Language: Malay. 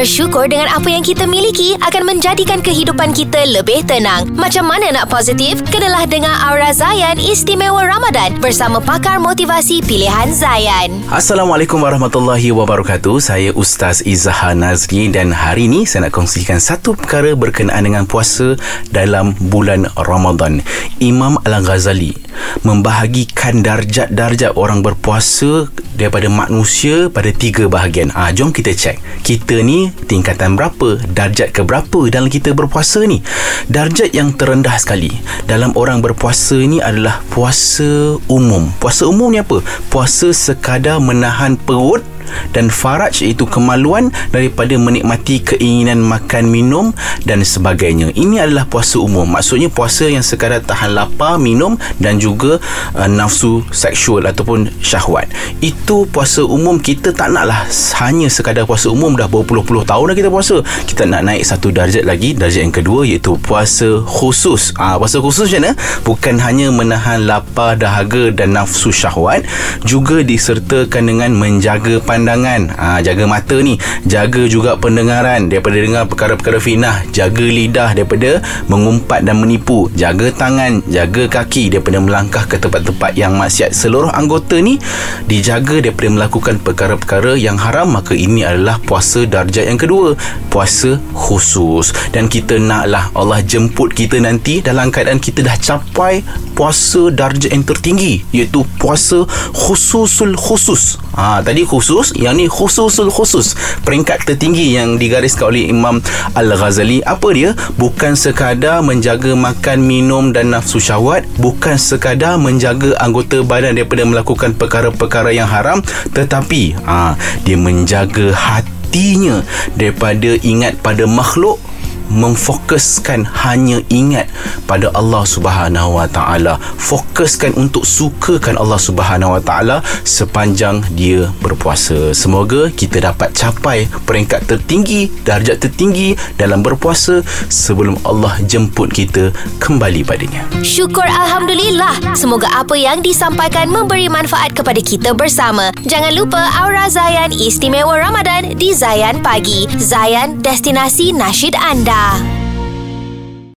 Bersyukur dengan apa yang kita miliki akan menjadikan kehidupan kita lebih tenang. Macam mana nak positif? Kenalah dengar Aura Zayan Istimewa Ramadan bersama pakar motivasi pilihan Zayan. Assalamualaikum warahmatullahi wabarakatuh. Saya Ustaz Izzaha Nazri dan hari ini saya nak kongsikan satu perkara berkenaan dengan puasa dalam bulan Ramadan. Imam Al-Ghazali membahagikan darjat-darjat orang berpuasa daripada manusia pada tiga bahagian. Ah, jom kita cek. Kita ni tingkatan berapa? Darjat ke berapa dalam kita berpuasa ni? Darjat yang terendah sekali dalam orang berpuasa ni adalah puasa umum. Puasa umum ni apa? Puasa sekadar menahan perut dan faraj iaitu kemaluan daripada menikmati keinginan makan minum dan sebagainya. Ini adalah puasa umum. Maksudnya puasa yang sekadar tahan lapar, minum dan juga uh, nafsu seksual ataupun syahwat. Itu puasa umum kita tak naklah hanya sekadar puasa umum dah berpuluh-puluh tahun dah kita puasa. Kita nak naik satu darjat lagi, darjat yang kedua iaitu puasa khusus. Ah, puasa khusus macam mana? Bukan hanya menahan lapar, dahaga dan nafsu syahwat, juga disertakan dengan menjaga pandangan. Ha, jaga mata ni. Jaga juga pendengaran daripada dengar perkara-perkara finah jaga lidah daripada mengumpat dan menipu. Jaga tangan jaga kaki daripada melangkah ke tempat-tempat yang maksiat. Seluruh anggota ni dijaga daripada melakukan perkara-perkara yang haram. Maka ini adalah puasa darjat yang kedua puasa khusus. Dan kita naklah Allah jemput kita nanti dalam keadaan kita dah capai puasa darjat yang tertinggi iaitu puasa khususul khusus. Ha, tadi khusus yang ni khususul khusus peringkat tertinggi yang digariskan oleh Imam Al-Ghazali. Apa dia? Bukan sekadar menjaga makan minum dan nafsu syahwat bukan sekadar menjaga anggota badan daripada melakukan perkara-perkara yang haram tetapi ha, dia menjaga hatinya daripada ingat pada makhluk memfokuskan hanya ingat pada Allah Subhanahu Wa Taala. Fokuskan untuk sukakan Allah Subhanahu Wa Taala sepanjang dia berpuasa. Semoga kita dapat capai peringkat tertinggi darjat tertinggi dalam berpuasa sebelum Allah jemput kita kembali padanya. Syukur alhamdulillah. Semoga apa yang disampaikan memberi manfaat kepada kita bersama. Jangan lupa Aura Zayan istimewa Ramadan di Zayan pagi. Zayan destinasi nasyid anda 거야.